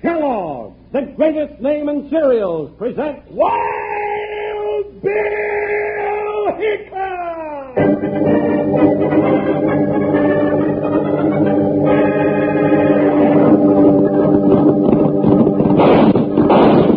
Kellogg, the greatest name in cereals, presents Wild Bill Hickok!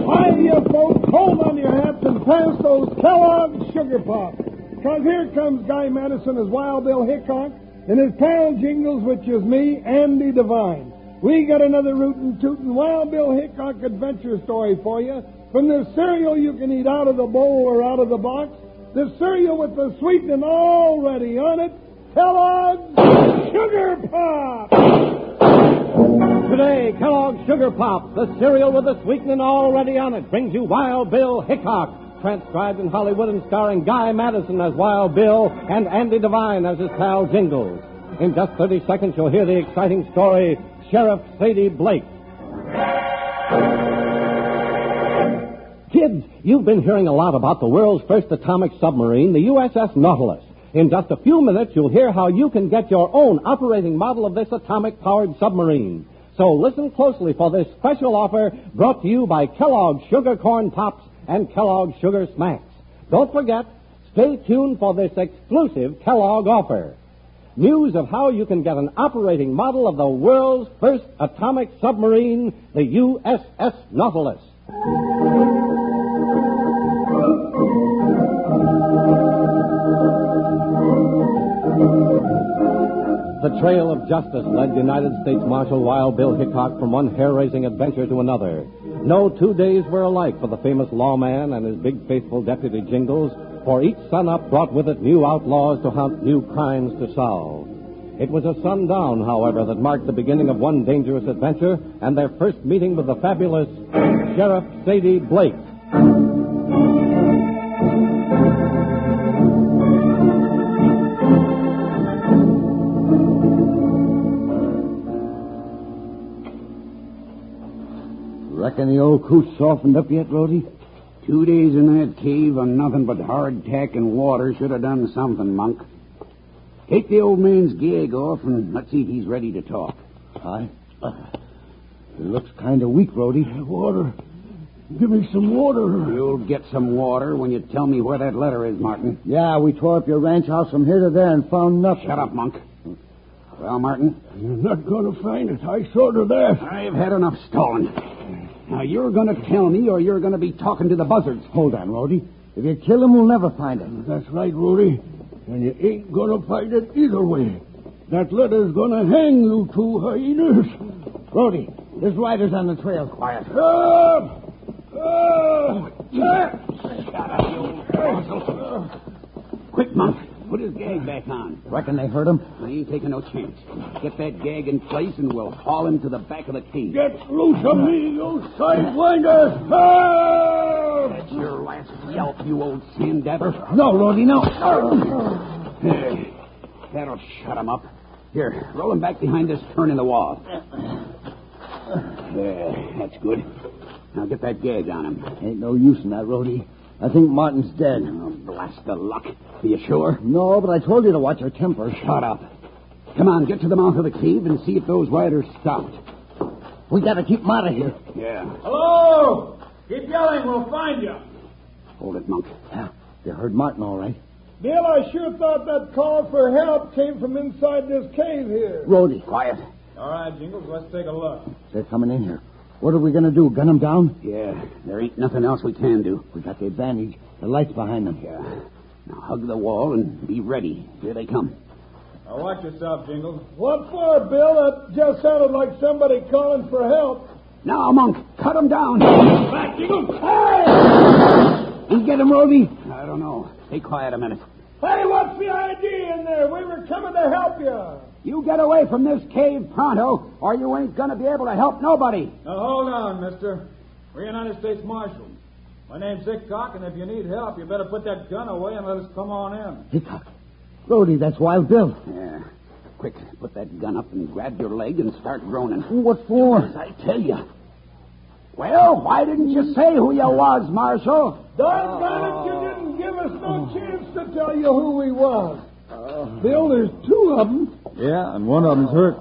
Hi, you folks, hold on your hats and pass those Kellogg Sugar Pops. Because here comes Guy Madison as Wild Bill Hickok and his pal Jingles, which is me, Andy Devine. We got another rootin' tootin' Wild Bill Hickok adventure story for you. From the cereal you can eat out of the bowl or out of the box, the cereal with the sweetening already on it, Kellogg's Sugar Pop! Today, Kellogg's Sugar Pop, the cereal with the sweetening already on it, brings you Wild Bill Hickok, transcribed in Hollywood and starring Guy Madison as Wild Bill and Andy Devine as his pal Jingles. In just 30 seconds, you'll hear the exciting story, Sheriff Sadie Blake. Kids, you've been hearing a lot about the world's first atomic submarine, the USS Nautilus. In just a few minutes, you'll hear how you can get your own operating model of this atomic powered submarine. So listen closely for this special offer brought to you by Kellogg's Sugar Corn Pops and Kellogg's Sugar Smacks. Don't forget, stay tuned for this exclusive Kellogg offer. News of how you can get an operating model of the world's first atomic submarine, the USS Nautilus. The trail of justice led United States Marshal Wild Bill Hickok from one hair-raising adventure to another. No two days were alike for the famous lawman and his big faithful deputy Jingles, for each sun-up brought with it new outlaws to hunt, new crimes to solve. It was a sundown, however, that marked the beginning of one dangerous adventure and their first meeting with the fabulous Sheriff Sadie Blake. Reckon the old coot softened up yet, Rhodey? Two days in that cave on nothing but hardtack and water should have done something, Monk. Take the old man's gag off and let's see if he's ready to talk. Aye. Uh, he looks kind of weak, Rhodey. Uh, water. Give me some water. You'll get some water when you tell me where that letter is, Martin. Yeah, we tore up your ranch house from here to there and found nothing. Shut up, Monk. Well, Martin, You're not going to find it. I saw to that. I've had enough stalling. Now, you're going to tell me or you're going to be talking to the buzzards. Hold on, Rhodey. If you kill him, we'll never find him. That's right, Rudy. And you ain't going to find it either way. That letter's going to hang you two hyenas. Rhodey, this riders on the trail. Quiet. Ah! Ah! Quick, Monk. Put his gag back on. Reckon they hurt him? I ain't taking no chance. Get that gag in place and we'll haul him to the back of the cave. Get loose of me, you sidewinders! Ah! That's your last yelp, you old sandabber. No, Rhodey, no. That'll shut him up. Here, roll him back behind this turn in the wall. There, that's good. Now get that gag on him. Ain't no use in that, Rhodey. I think Martin's dead. Oh, blast the luck. Are you sure? No, but I told you to watch your temper. Shut up. Come on, get to the mouth of the cave and see if those riders stopped. We gotta keep him out of here. Yeah. Hello! Keep yelling, we'll find you. Hold it, Monk. Yeah, you heard Martin all right. Bill, I sure thought that call for help came from inside this cave here. Rhodey, Quiet. All right, Jingles, let's take a look. they're coming in here. What are we gonna do? Gun them down? Yeah, there ain't nothing else we can do. We got the advantage. The light's behind them. Yeah. Now hug the wall and be ready. Here they come. Now watch yourself, Jingles. What for, Bill? That just sounded like somebody calling for help. Now, Monk, cut them down. Back, Jingles! Hey! You get him, Rhodey? I don't know. Stay quiet a minute. Hey, what's the idea in there? We were coming to help you. You get away from this cave pronto, or you ain't going to be able to help nobody. Now, hold on, mister. We're United States Marshals. My name's Hickok, and if you need help, you better put that gun away and let us come on in. Hickok. Rhodey, that's Wild Bill. Yeah. Quick, put that gun up and grab your leg and start groaning. What for? I tell you. Well, why didn't you say who you was, Marshal? Doggone it, you didn't give us no oh. chance to tell you who we was. Oh. Bill, there's two of them. Yeah, and one of them's hurt.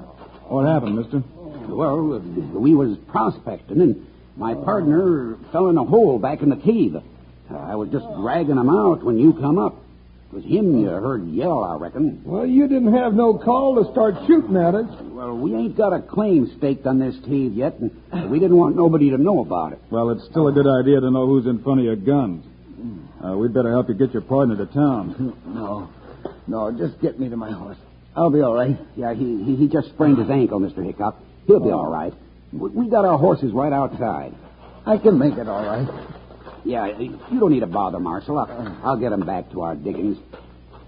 What happened, mister? Well, we was prospecting, and my partner fell in a hole back in the cave. I was just dragging him out when you come up. It was him you heard yell, I reckon. Well, you didn't have no call to start shooting at us. Well, we ain't got a claim staked on this cave yet, and we didn't want nobody to know about it. Well, it's still a good idea to know who's in front of your guns. Uh, we'd better help you get your partner to town. No. No, just get me to my horse. I'll be all right. Yeah, he, he, he just sprained his ankle, Mr. Hickok. He'll be oh. all right. We, we got our horses right outside. I can make it all right. Yeah, you don't need to bother, Marshal. I'll, I'll get him back to our diggings.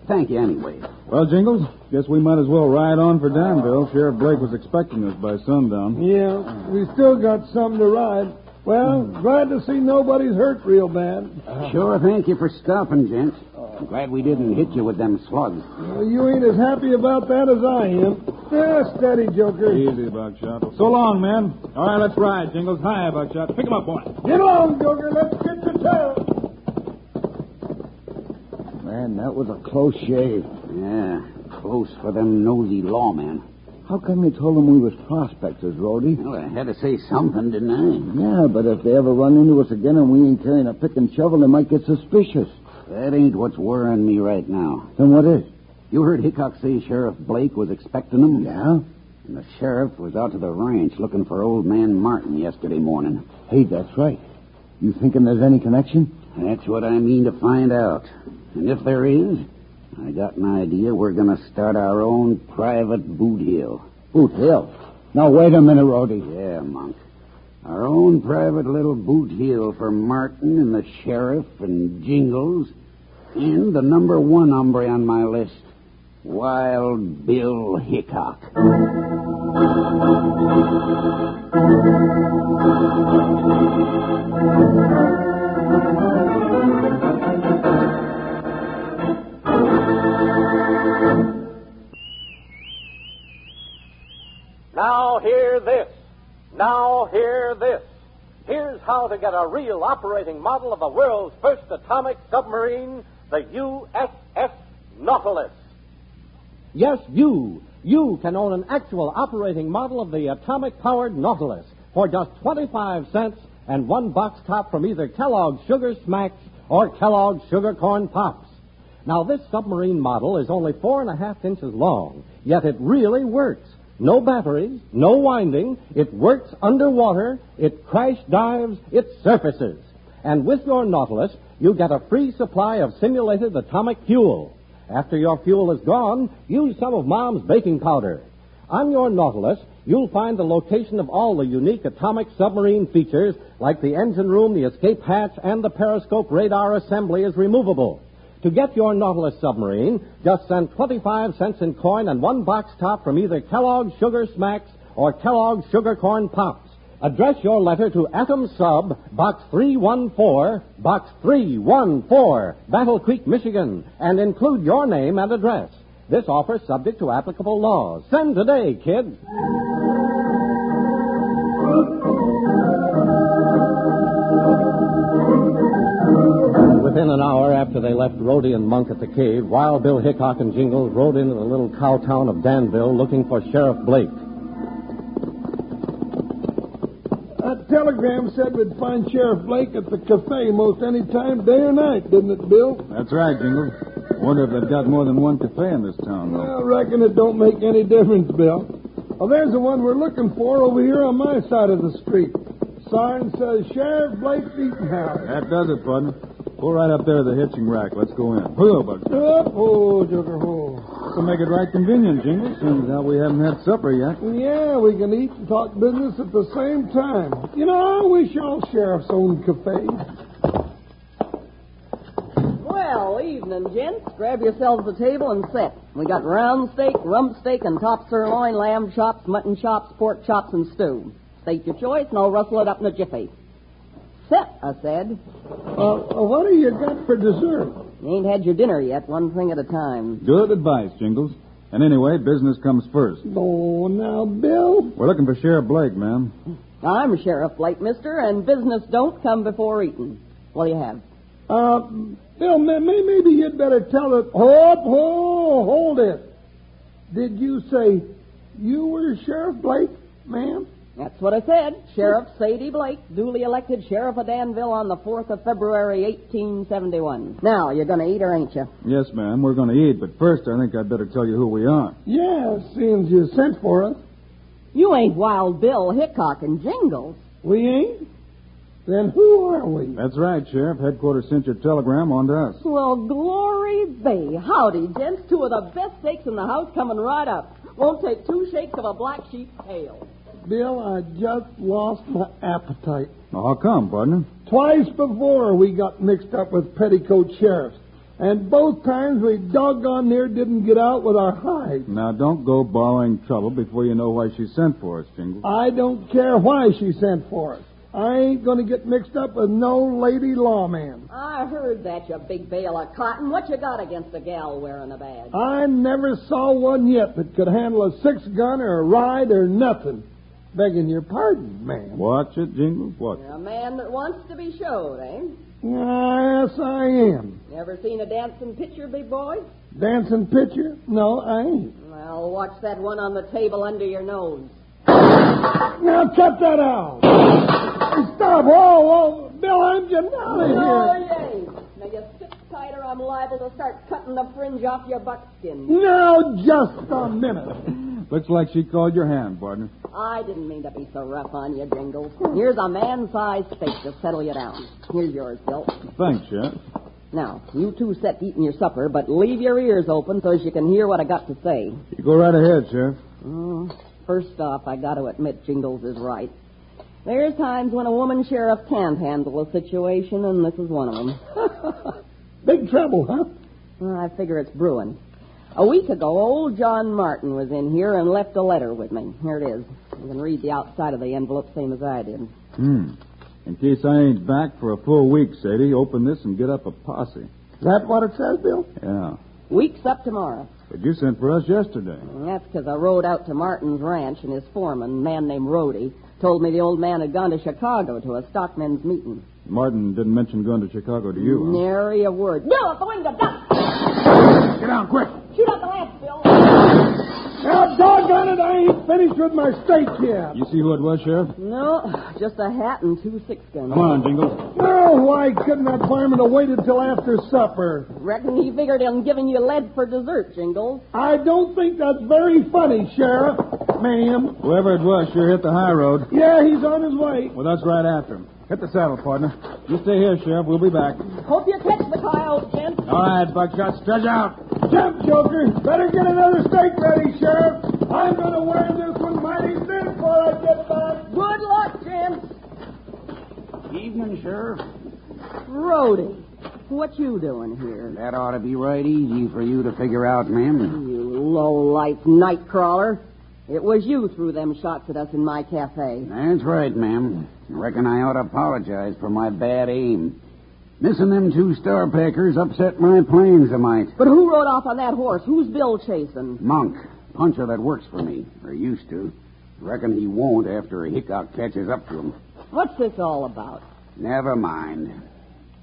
Thank you anyway. Well, Jingles, guess we might as well ride on for Danville. Sheriff Blake was expecting us by sundown. Yeah, we still got some to ride. Well, hmm. glad to see nobody's hurt real bad. Uh-huh. Sure, thank you for stopping, gents. I'm glad we didn't hit you with them slugs. Well, you ain't as happy about that as I am. Yeah, steady, Joker. Easy, Buckshot. So long, man. All right, let's ride, Jingles. Hi, Buckshot. Pick him up, boy. Get along, Joker. Let's get to town. Man, that was a close shave. Yeah, close for them nosy lawmen. How come you told them we was prospectors, Rhodey? Well, I had to say something, didn't I? Yeah, but if they ever run into us again and we ain't carrying a pick and shovel, they might get suspicious. That ain't what's worrying me right now. Then what is? You heard Hickok say Sheriff Blake was expecting them? Yeah? And the sheriff was out to the ranch looking for old man Martin yesterday morning. Hey, that's right. You thinking there's any connection? That's what I mean to find out. And if there is, I got an idea we're going to start our own private boot hill. Boot Hill. Now, wait a minute, Rhodey. Yeah, Monk. Our own private little boot hill for Martin and the sheriff and Jingles and the number one hombre on my list, Wild Bill Hickok. Get a real operating model of the world's first atomic submarine, the USS Nautilus. Yes, you. You can own an actual operating model of the atomic powered Nautilus for just 25 cents and one box top from either Kellogg's Sugar Smacks or Kellogg's Sugar Corn Pops. Now, this submarine model is only four and a half inches long, yet it really works. No batteries, no winding. It works underwater. It crash dives. It surfaces. And with your Nautilus, you get a free supply of simulated atomic fuel. After your fuel is gone, use some of Mom's baking powder. On your Nautilus, you'll find the location of all the unique atomic submarine features, like the engine room, the escape hatch, and the periscope radar assembly is removable. To get your Nautilus submarine, just send 25 cents in coin and one box top from either Kellogg's Sugar Smacks or Kellogg's Sugar Corn Pops. Address your letter to Atom Sub, Box 314, Box 314, Battle Creek, Michigan, and include your name and address. This offer subject to applicable laws. Send today, kids. After they left Rhodey and Monk at the cave, Wild Bill Hickok and Jingles rode into the little cow town of Danville looking for Sheriff Blake. That telegram said we'd find Sheriff Blake at the cafe most any time, day or night, didn't it, Bill? That's right, Jingles. Wonder if they've got more than one cafe in this town, though. I reckon it don't make any difference, Bill. Well, there's the one we're looking for over here on my side of the street. Sign says Sheriff Blake's Eating House. That does it, bud. Go right up there to the hitching rack. Let's go in. Hello, Buck. Up, oh, Joker, oh. To make it right convenient, Jingles. Seems how uh, we haven't had supper yet. Yeah, we can eat and talk business at the same time. You know, I wish all sheriffs owned cafes. Well, evening, gents. Grab yourselves a table and sit. We got round steak, rump steak, and top sirloin, lamb chops, mutton chops, pork chops, and stew. State your choice, and I'll rustle it up in a jiffy. Sit, I said. Uh, uh, what do you got for dessert? You ain't had your dinner yet, one thing at a time. Good advice, Jingles. And anyway, business comes first. Oh, now, Bill. We're looking for Sheriff Blake, ma'am. I'm Sheriff Blake, mister, and business don't come before eating. What do you have? Uh, Bill, may, may- maybe you'd better tell it. Hold, hold, hold it. Did you say you were Sheriff Blake? Ma'am? That's what I said. Sheriff Sadie Blake, duly elected Sheriff of Danville on the 4th of February, 1871. Now, you're going to eat or ain't you? Yes, ma'am. We're going to eat, but first I think I'd better tell you who we are. Yeah, seems you sent for us. You ain't Wild Bill Hickok and Jingles. We ain't? Then who are we? That's right, Sheriff. Headquarters sent your telegram on to us. Well, glory be. Howdy, gents. Two of the best steaks in the house coming right up. Won't take two shakes of a black sheep's tail. Bill, I just lost my appetite. Now, how come, partner? Twice before we got mixed up with petticoat sheriffs. And both times we doggone near didn't get out with our hides. Now, don't go borrowing trouble before you know why she sent for us, Jingles. I don't care why she sent for us. I ain't going to get mixed up with no lady lawman. I heard that, you big bale of cotton. What you got against a gal wearing a badge? I never saw one yet that could handle a six gun or a ride or nothing. Begging your pardon, ma'am. Watch it, Jingles. Watch. You're a man that wants to be showed, eh? Yes, I am. You ever seen a dancing picture, big boy? Dancing picture? No, I ain't. Well, watch that one on the table under your nose. Now cut that out. Stop. Whoa, whoa. Bill, I'm getting out of Oh, here. yay. Now, you sit tight or I'm liable to start cutting the fringe off your buckskin. Now, just a minute. Looks like she called your hand, partner. I didn't mean to be so rough on you, Jingles. Here's a man-sized steak to settle you down. Here's yours, Bill. Thanks, Sheriff. Now, you two set to eating your supper, but leave your ears open so as you can hear what I got to say. You go right ahead, Sheriff. Mm, first off, I got to admit Jingles is right. There's times when a woman sheriff can't handle a situation, and this is one of them. Big trouble, huh? Well, I figure it's brewing. A week ago, old John Martin was in here and left a letter with me. Here it is. You can read the outside of the envelope same as I did. Hmm. In case I ain't back for a full week, Sadie, open this and get up a posse. Is that what it says, Bill? Yeah. Week's up tomorrow. But you sent for us yesterday. That's because I rode out to Martin's ranch, and his foreman, a man named Rhodey, told me the old man had gone to Chicago to a stockmen's meeting. Martin didn't mention going to Chicago to you, huh? Nary a word. Bill, at the window, duck! Get down, quick! Shoot out the lamp, Bill! Now, doggone it, I ain't finished with my steak yet. You see who it was, Sheriff? No, just a hat and two six guns. Come on, Jingles. Oh, why couldn't that fireman have waited till after supper? Reckon he figured on giving you lead for dessert, Jingles. I don't think that's very funny, Sheriff. Ma'am. Whoever it was sure hit the high road. Yeah, he's on his way. Well, that's right after him. Hit the saddle, partner. You stay here, Sheriff. We'll be back. Hope you catch the coyote, gent. All right, Buckshot, stretch out. Jump, Joker. Better get another steak ready, Sheriff. I'm going to wear this one mighty thin before I get back. Good luck, gent. Evening, Sheriff. Rhodey, what you doing here? That ought to be right easy for you to figure out, ma'am. You low-life night crawler. It was you threw them shots at us in my cafe. That's right, ma'am. Reckon I ought to apologize for my bad aim. Missing them two star packers upset my plans a mite. But who rode off on that horse? Who's Bill chasing? Monk, puncher that works for me, or used to. Reckon he won't after a Hickok catches up to him. What's this all about? Never mind.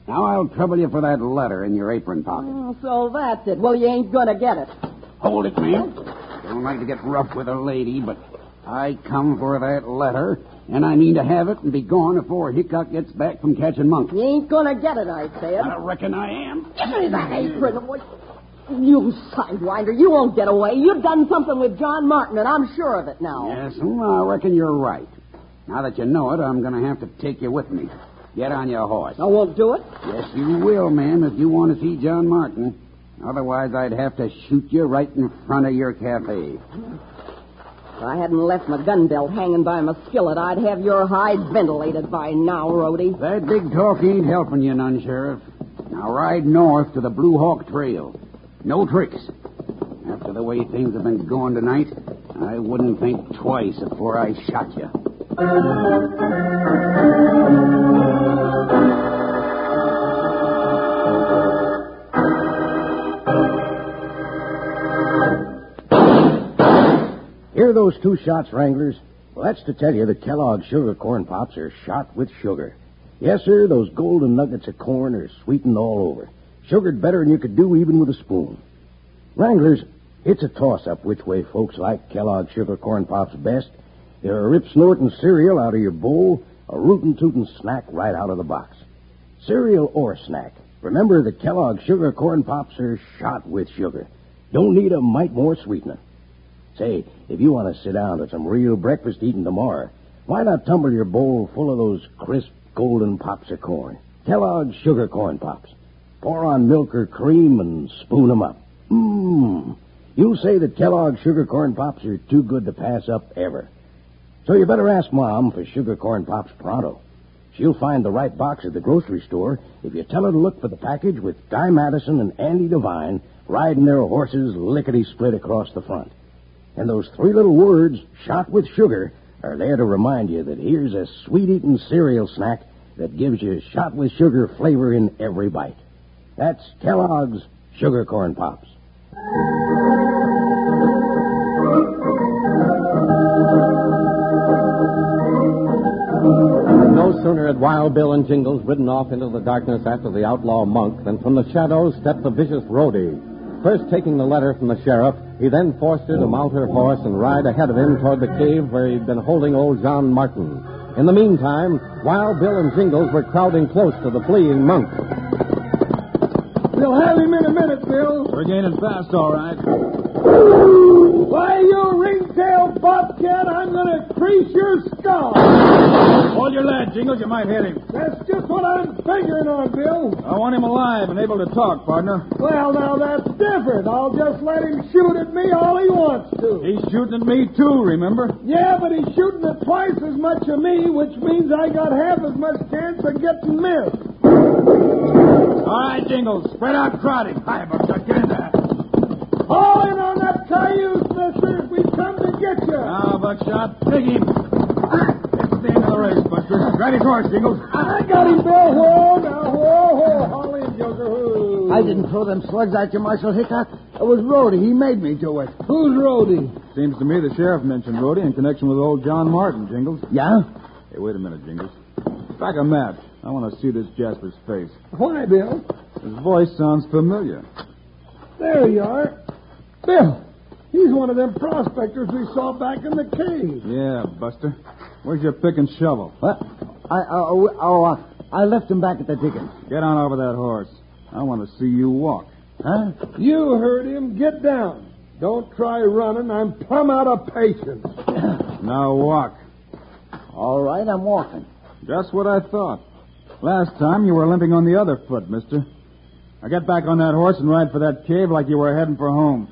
Now I'll trouble you for that letter in your apron pocket. Oh, so that's it. Well, you ain't gonna get it. Hold it, ma'am. Don't like to get rough with a lady, but I come for that letter, and I mean to have it and be gone before Hickok gets back from catching Monk. You ain't gonna get it, I said. I reckon I am. Give me that apron. What? You sidewinder, you won't get away. You've done something with John Martin, and I'm sure of it now. Yes, well, I reckon you're right. Now that you know it, I'm going to have to take you with me. Get on your horse. I won't do it. Yes, you will, ma'am, if you want to see John Martin. Otherwise, I'd have to shoot you right in front of your cafe. If I hadn't left my gun belt hanging by my skillet, I'd have your hide ventilated by now, Rhodey. That big talk ain't helping you none, Sheriff. Now ride north to the Blue Hawk Trail. No tricks. After the way things have been going tonight, I wouldn't think twice before I shot you. Hear those two shots, Wranglers? Well, that's to tell you that Kellogg's sugar corn pops are shot with sugar. Yes, sir, those golden nuggets of corn are sweetened all over. Sugared better than you could do even with a spoon. Wranglers, it's a toss-up which way folks like Kellogg's sugar corn pops best. They're a rip snorting cereal out of your bowl, a rootin' tootin' snack right out of the box. Cereal or snack. Remember the Kellogg's Sugar Corn Pops are shot with sugar. Don't need a mite more sweetener. Say, if you want to sit down to some real breakfast eating tomorrow, why not tumble your bowl full of those crisp golden pops of corn? Kellogg's Sugar Corn Pops. Pour on milk or cream and spoon 'em up. Mmm. You'll say that Kellogg's Sugar Corn Pops are too good to pass up ever. So you better ask Mom for Sugar Corn Pops pronto. She'll find the right box at the grocery store if you tell her to look for the package with Guy Madison and Andy Devine riding their horses lickety split across the front. And those three little words, shot with sugar, are there to remind you that here's a sweet eating cereal snack that gives you shot with sugar flavor in every bite. That's Kellogg's Sugar Corn Pops. No sooner had Wild Bill and Jingles ridden off into the darkness after the outlaw monk than from the shadows stepped the vicious Rhodey. First taking the letter from the sheriff, he then forced her to oh. mount her horse and ride ahead of him toward the cave where he'd been holding old John Martin. In the meantime, Wild Bill and Jingles were crowding close to the fleeing monk. We'll have him in a minute, Bill. We're gaining fast, all right. Why, you ringtail bobcat, I'm going to crease your skull. Hold your lad, Jingles. You might hit him. That's just what I'm figuring on, Bill. I want him alive and able to talk, partner. Well, now that's different. I'll just let him shoot at me all he wants to. He's shooting at me, too, remember? Yeah, but he's shooting at twice as much of me, which means I got half as much chance of getting missed. All right, Jingles. Spread out crowd him. Hi, Buckshot. Get in there. Haul in on that cayuse, mister. We come to get you. Now, ah, Buckshot, take him. It's the end of the race, Buster. Grab his horse, Jingles. I got him, Bill. Whoa, now, whoa, whoa. Haul in, Joker. Whoa. I didn't throw them slugs at you, Marshal Hickok. It was Rhodey. He made me do it. Who's Rhodey? Seems to me the sheriff mentioned Rhodey in connection with old John Martin, Jingles. Yeah? Hey, wait a minute, Jingles. Back a match. I want to see this Jasper's face. Why, Bill? His voice sounds familiar. There you are. Bill, he's one of them prospectors we saw back in the cave. Yeah, Buster. Where's your pick and shovel? What? I, uh, oh, uh, I left him back at the diggings. Get on over that horse. I want to see you walk. Huh? You heard him. Get down. Don't try running. I'm plumb out of patience. Now walk. All right, I'm walking. Just what I thought. Last time you were limping on the other foot, mister. Now get back on that horse and ride for that cave like you were heading for home.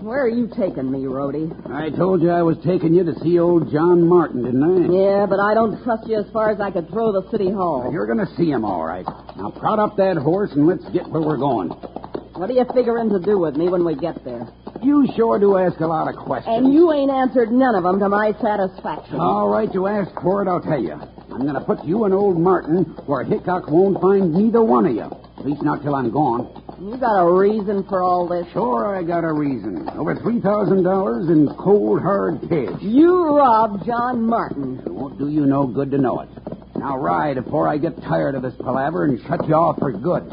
Where are you taking me, Rhodey? I told you I was taking you to see old John Martin, didn't I? Yeah, but I don't trust you as far as I could throw the city hall. You're going to see him, all right. Now, prod up that horse and let's get where we're going. What are you figuring to do with me when we get there? You sure do ask a lot of questions. And you ain't answered none of them to my satisfaction. All right, you asked for it, I'll tell you. I'm going to put you and old Martin where Hickok won't find neither one of you. At least not till I'm gone. You got a reason for all this? Sure, I got a reason. Over $3,000 in cold, hard cash. You robbed John Martin. It won't do you no good to know it. Now ride before I get tired of this palaver and shut you off for good.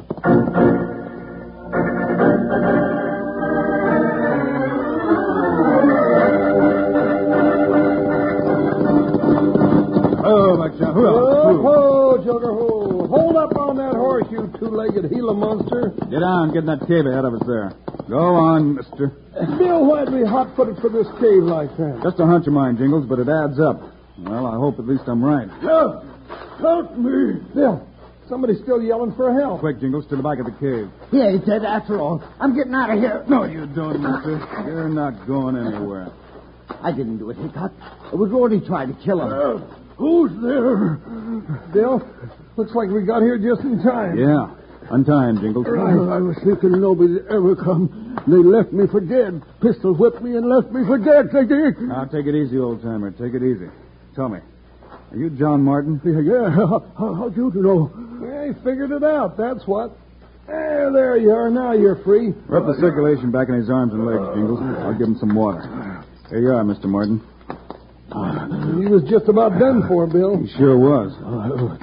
You two-legged Gila monster. Get on. Get in that cave ahead of us there. Go on, mister. Bill, why'd we hot-footed for this cave like that? Just a hunch of mine, Jingles, but it adds up. Well, I hope at least I'm right. Help! Help me! Bill, somebody's still yelling for help. Quick, Jingles, to the back of the cave. He ain't dead after all. I'm getting out of here. No, you don't, mister. You're not going anywhere. I didn't do it, Hickok. It was Rhodey trying to kill him. Uh, who's there? Bill, looks like we got here just in time. Yeah. Untie him, Jingles. I, I was thinking nobody'd ever come. They left me for dead. Pistol whipped me and left me for dead. They did. Now, take it easy, old timer. Take it easy. Tell me, are you John Martin? Yeah, yeah. How, how'd you know? I figured it out, that's what. There, there you are. Now you're free. Rub the circulation back in his arms and legs, Jingles. I'll give him some water. Here you are, Mr. Martin. He was just about done for, Bill. He sure was. Oh,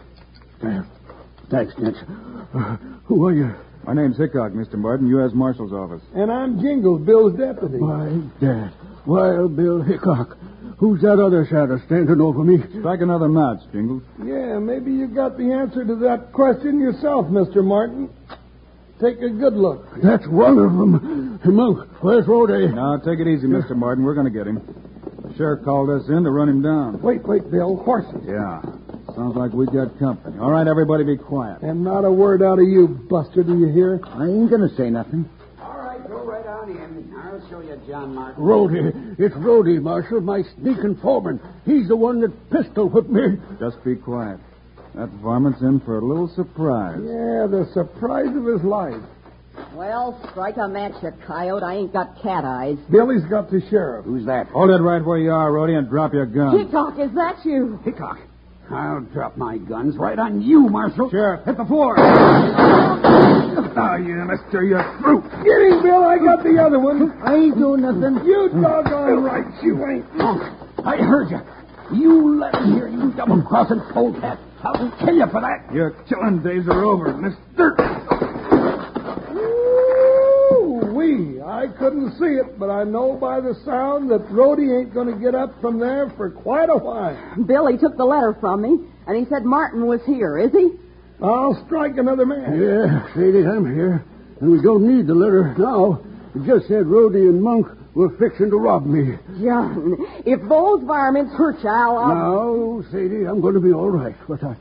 Thanks, Nance. Uh, who are you? My name's Hickok, Mr. Martin, U.S. Marshal's office. And I'm Jingles, Bill's deputy. My dad. Wild Bill Hickok. Who's that other shadow standing over me? Strike another match, Jingles. Yeah, maybe you got the answer to that question yourself, Mr. Martin. Take a good look. That's one of them. Hey, Monk, where's Rhodey? Now, take it easy, Mr. Martin. We're going to get him. The sheriff called us in to run him down. Wait, wait, Bill. Horses. Yeah. Sounds like we got company. All right, everybody be quiet. And not a word out of you, Buster, do you hear? I ain't gonna say nothing. All right, go right on in. I'll show you John Martin. Rhodey. It's Rhodey, Marshal, my sneaking foreman. He's the one that pistol whipped me. Just be quiet. That varmint's in for a little surprise. Yeah, the surprise of his life. Well, strike a match, you coyote. I ain't got cat eyes. Billy's got the sheriff. Who's that? Hold it right where you are, Rhodey, and drop your gun. Hickok, is that you? Hickok. I'll drop my guns right on you, Marshal. Sheriff, hit the floor. Oh, you mister, you're through. Get him, Bill. I got the other one. I ain't doing nothing. You doggone right you ain't. I heard you. You let him hear you double-crossing polecat. I'll kill you for that. Your killing days are over, mister. Wee! I couldn't see it, but I know by the sound that Rhodey ain't going to get up from there for quite a while. Billy took the letter from me, and he said Martin was here, is he? I'll strike another man. Yeah, Sadie, I'm here. And we don't need the letter now. It just said Rhodey and Monk were fixing to rob me. John, if those varmints hurt you, I'll... I'll- Now, Sadie, I'm going to be all right. But I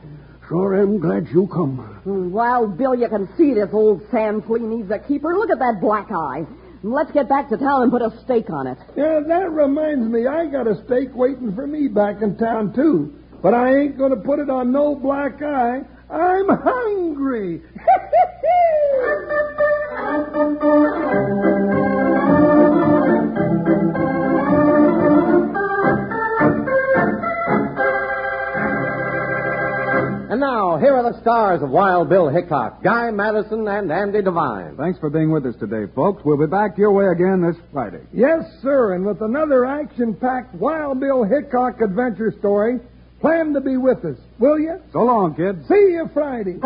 sure am glad you come. Hmm, well, Bill, you can see this old sand flea needs a keeper. Look at that black eye. Let's get back to town and put a stake on it. Yeah, that reminds me, I got a stake waiting for me back in town, too. But I ain't going to put it on no black eye. I'm hungry. And now, here are the stars of Wild Bill Hickok, Guy Madison, and Andy Devine. Thanks for being with us today, folks. We'll be back your way again this Friday. yes, sir, and with another action-packed Wild Bill Hickok adventure story, plan to be with us, will you? So long, kids. See you Friday.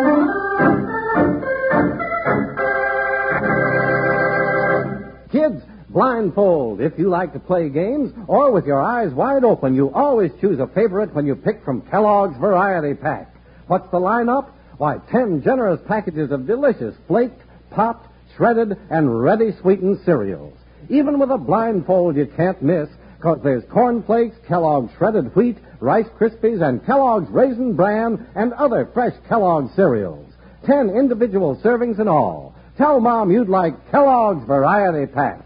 Kids, blindfold if you like to play games, or with your eyes wide open, you always choose a favorite when you pick from Kellogg's Variety Pack. What's the lineup? Why, ten generous packages of delicious flaked, popped, shredded, and ready sweetened cereals. Even with a blindfold you can't miss, because there's Corn Flakes, Kellogg's Shredded Wheat, Rice Krispies, and Kellogg's Raisin Bran, and other fresh Kellogg's cereals. Ten individual servings in all. Tell Mom you'd like Kellogg's Variety Pack.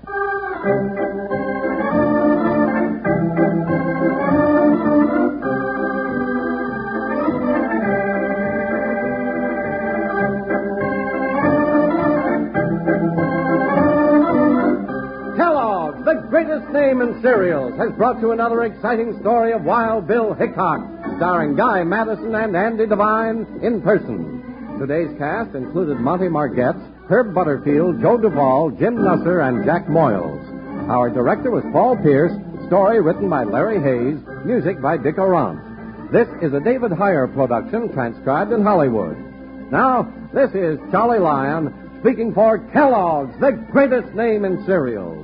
Name in cereals, has brought you another exciting story of Wild Bill Hickok, starring Guy Madison and Andy Devine in person. Today's cast included Monty Margetts, Herb Butterfield, Joe Duvall, Jim Nusser, and Jack Moyles. Our director was Paul Pierce, story written by Larry Hayes, music by Dick Aurandt. This is a David Heyer production transcribed in Hollywood. Now, this is Charlie Lyon speaking for Kellogg's, the greatest name in cereals.